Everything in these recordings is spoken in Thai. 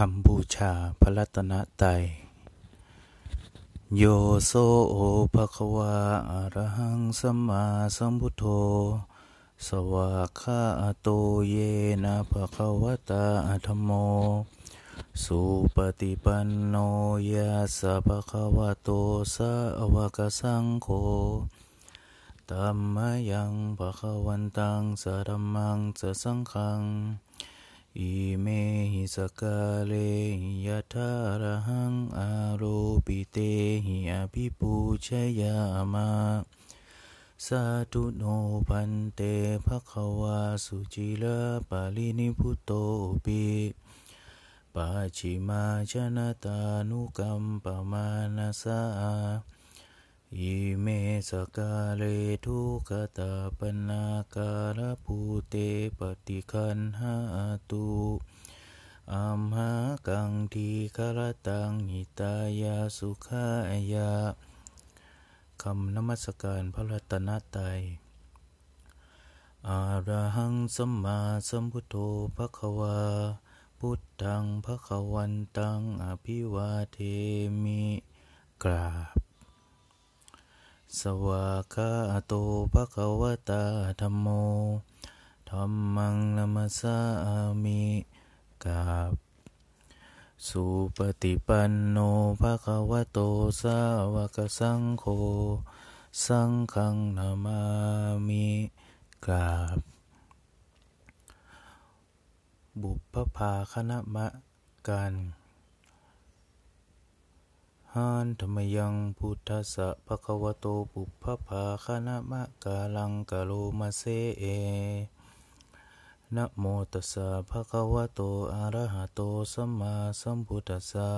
คำบูชาพระรัตนตรัยโยโซโอภะคะวาอะระหังสัมมาสัมพุทโธ สวากขาโตเยนะภะคะวะตาธรรมโม สุปฏิปันโนยาสะภคะวะโตสาวกสังโฆตัมมยังภะคะวันตังสะธัมมังสะสังฆัง อิเมหิสกาเลหิยะทาระหังอาโรปิเตหิอภิปูชยามะสาธุโนพันเตภะคะวาสุจิลาปาลินิพุตโตปิปัจฉิมาชนะตานุกัมปมานาสา อิเมสกาเลทุกตาปนาการภูเตปฏิคันหาตุอัมหากังทีคารตังหิตายาสุขายาคำนมัสการพระรัตนตรัยอาระหังสัมมาสัมพุทโธภะคะวา พุทธังภะคะวันตังอภิวาเทมิกราบ สวากาโตภะคะวะตาธรรมโมธรรมังนัมสามิกาบสุปฏิปันโนภะคะวะโตสาวกสังโฆสังฆังนามามิกราบ บุพภาคณะมะกัน หานธรรมยังพุทธะภะคะวะโตปุพพภาคณะมะกาลังกะโลมาเซเอนะโมตัสสะภะคะวะโตอะระหะโตสัมมาสัมพุทธัสสะ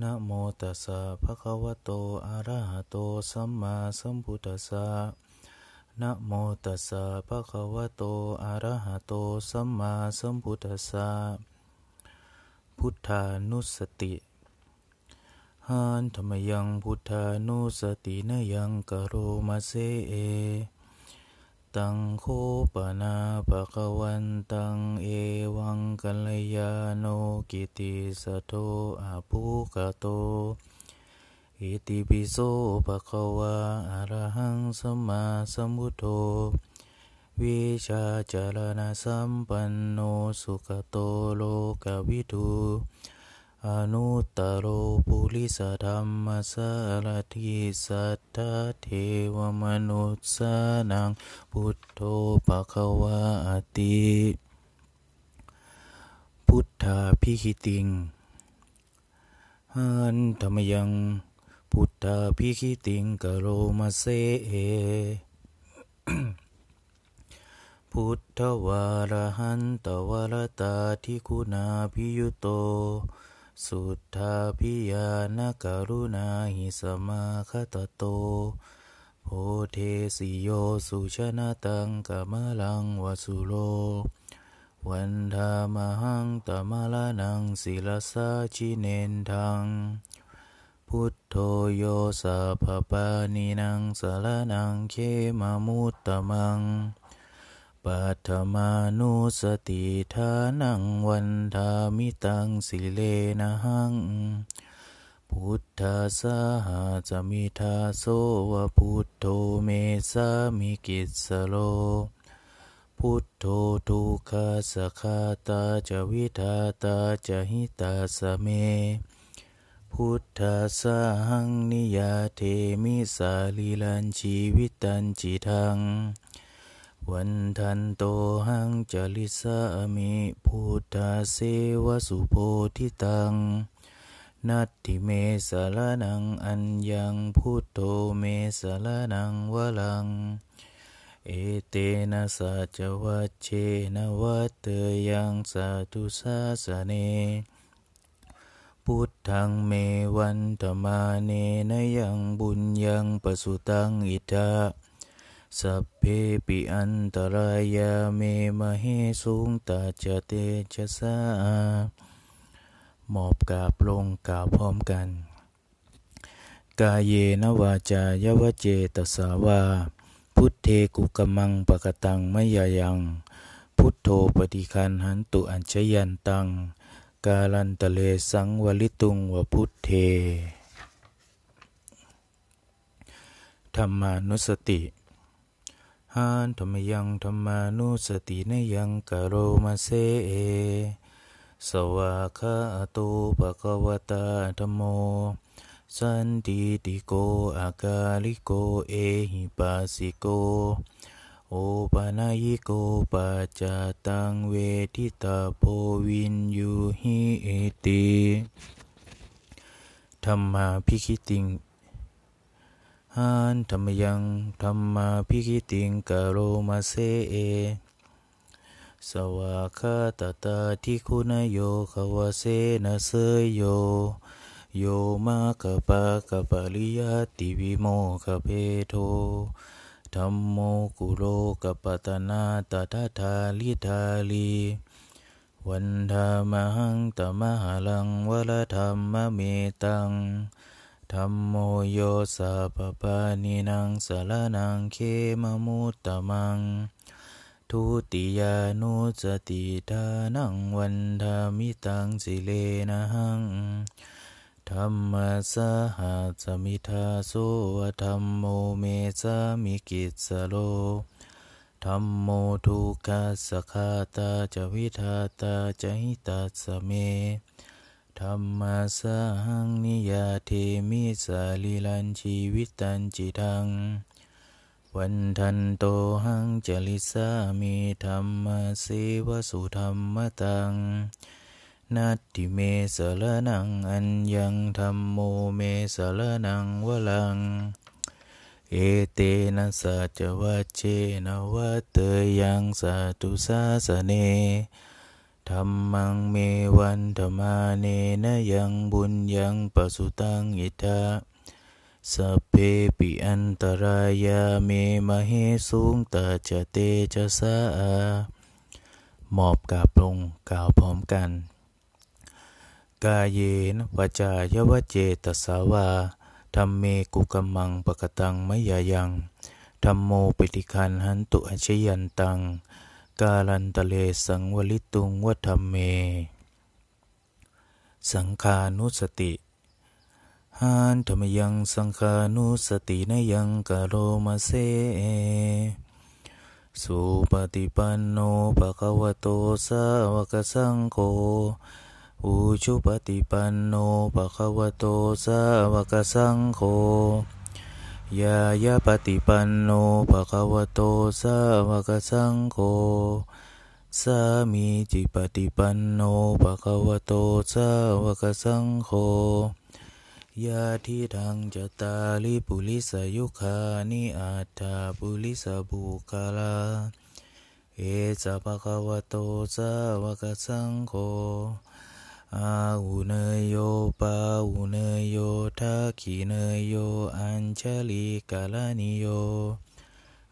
นะโมตัสสะภะคะวะโตอะระหะโตสัมมาสัมพุทธัสสะนะโมตัสสะภะคะวะโตอะระหะโตสัมมาสัมพุทธัสสะพุทธานุสติ หันธรรมยังพุทธานุสตินยังกโรมาเซเอ ตังโคปนาปะคะวันตังเอวังกัลยาโนกิติสโตอาภุกโต อิติปิโสภะคะวาอะระหังสัมมาสัมพุทโธวิชาจารณะสัมปันโนสุขโตโลกวิทู อนุตตโรปุริสธรรมสารทิสัทธาเทวมนุษสานังพุทโธภควาติ พุทธาพิคิติงหันธรรมยังพุทธาพิคิติงกโรมาเสเอพุทธวารหันตวรตาทิคุณาพิยุโต สุทธาพิยานการุณาหิสมาคตโตโพเทสิโยสุชนะตังกามลังวสุโล วันธามหังตมลานังศิลสาชิเนนทัง พุทโธโยสัพปานินังสารนังเคมามุตตมัง ปัทมานุสติทานังวันทามิตังสิเลนะหัง พุทธาสหาจะมิทาโสวะพุทโธเมสามิกิสโล พุทโธทุกขาสคาตาจวิทาตาจหิตาสเม พุทธาสหังนิยาเทมิสาลีลันชีวิตันจิทัง วันทันโตหังจลิสามิพุทธาเสวสุโพธิตัง นัตถิเมสารนังอัญญังพุทโธเมสารนังวลัง เอเตนะสัจวัชเชนะวัตเตยังสาธุสาสเน พุทธังเมวันธมาเนนยังบุญยังปสุตังอิทา สัพเพปิอันตรายาเมมะเฮสุงตาจเตชะสาหมอบกาบลงกาบพร้อมกัน กาเยนวาจายาวเจตสาวา พุทเทกุกมังปะกตังมยายัง พุทโธปฏิคันหันตุอัญชยันตังกกาลันตะเลสังวลิตุงวพุทเท ธรรมานุสติ หานธรรมยังธรรมานุสตินยังกโรมาเซเอ สวาคาโตปะกวตาธโม สันติติโกอากาลิโกเอหิปัสสิโก โอปานายิโกปัจจตังเวทิตาโพวินยูหิเอติธรรมาพิคิติง หานธรรมยังธรรมาพิคิติงกโรมาเซเอ สวาคาตตาทิคุณโยขวเสนะเสยโย โยมากะปะกะปะริยติวิโมกะเพโทธรรมโมกุโลกัปะตนาตถาทาลิทาลีวันธามหังตมหลังวรธรรมเมตัง ธรรมโมโยสัพปานินังสารนังเคมมุตตมัง ทุติยานุสติทานังวันธามิตังสิเลนะหังธรรมสหัสมิทาโสธรรมโมเมสามิกิสโลธรรมโมทุกขสคาตาจวิทาตาจหิตัสเม ธรรมสหังนิยาเทมิสาลิลันชีวิตันจิตัง วันทันโตหังจลิสามีธรรมเสวสุธรรมตังนัตติเมสรนังอัญญังธรรมโมเมสรนังวลัง เอเตนะสัจวัจเจนวัตเตยังสัตุสาสเน ธรรมังเมวันธรรมาเนนะยังบุญยังปสุตังอิทาสเพปิอันตรายาเมมเหสุงตาจะเตจะสาหมอบกาบลงกล่าวพร้อมกัน กาเยนวจายวเจตสาวาธรรมเมกุกัมมังปะกตังมยายังธรรมโมปิติคันหันตุอชยันตัง กาลันตะเลสังวลิตุงวัธเม สังขานุสติหานธรรมยังสังขานุสตินยังกโรมาเซสุปฏิปันโนภะคะวะโตสาวกสังโฆอุชุปฏิปันโนภะคะวะโตสาวกสังโฆ ยายาปฏิปันโนภะคะวะโตสาวกสังโฆสามีจิปฏิปันโนภะคะวะโตสาวกสังโฆยาทิทังจตาลิปุลิสยุคานิอัตถาปุลิสบุคาลาเอสะภะคะวะโตสาวกสังโฆ อาอุเนยโยปาอุเนยโยทักขีเนยโย อัญชลีกาลานิโย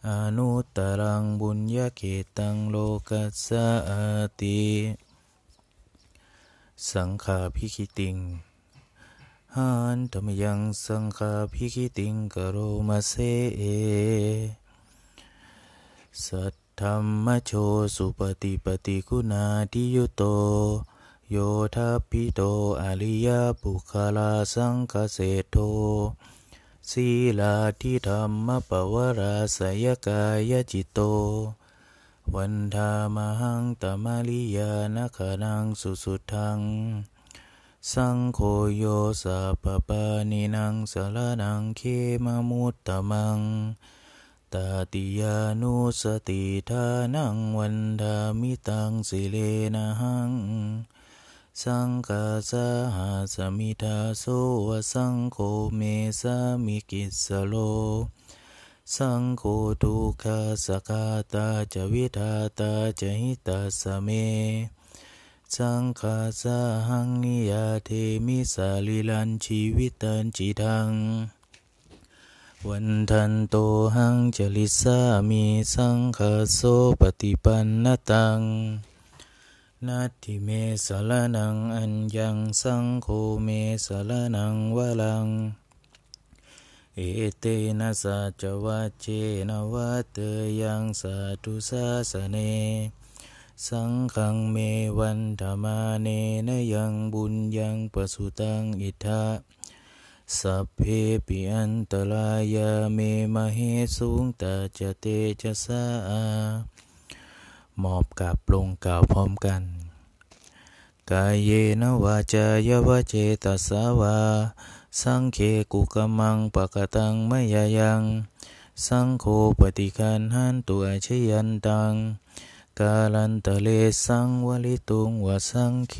อนุตตรังบุญญาเกตังโลกัสสะติสังขาพิคิติงหันธรรมยังสังขาพิคิติงกโรมาเซเอสัทธรรมโชสุปฏิปฏิคุณาทิยุโต โยทัพพิโตอริยบุคลาสังคเสโทศีลาทิธรรมปวราสยกายจิตโต วันธามหังตมาลิยานคนังสุสุทัง สังโฆโยสัพปานินังสารนังเคมมุตตมัง ตาติยานุสติทานังวันธามิตังสิเลนะหัง สังกาสหาสมิทาโสวสังโฆเมสามิกิสโล สังโฆทุกขาสกาตาจะวิทาตาจะหิตาสเม สังฆาสหังนิยาเทมิสาลิลันชีวิตันจิทังวันทันโตหังจลิสามีสังฆโสปฏิปันนตัง นัติเมสารนังอัญญังสังโฆเมสารนังวลัง เอเตนะสัจวัจเจนวัตเตยังสัตุสาสเน สังฆังเมวันธรรมาเนนยังบุญยังปสุตังอิทาสัพเพปิอันตรายาเมมเหสุงตาจะเตจะสา มอบกับลงกล่าวพร้อมกัน กายเยนวาจายวเจตสาวา สังเคกุกมังปะกตังมยยัง สังโฆปฏิคันหันตัวชยันตัง กาลันตะเลสังวลิตุงวสังเค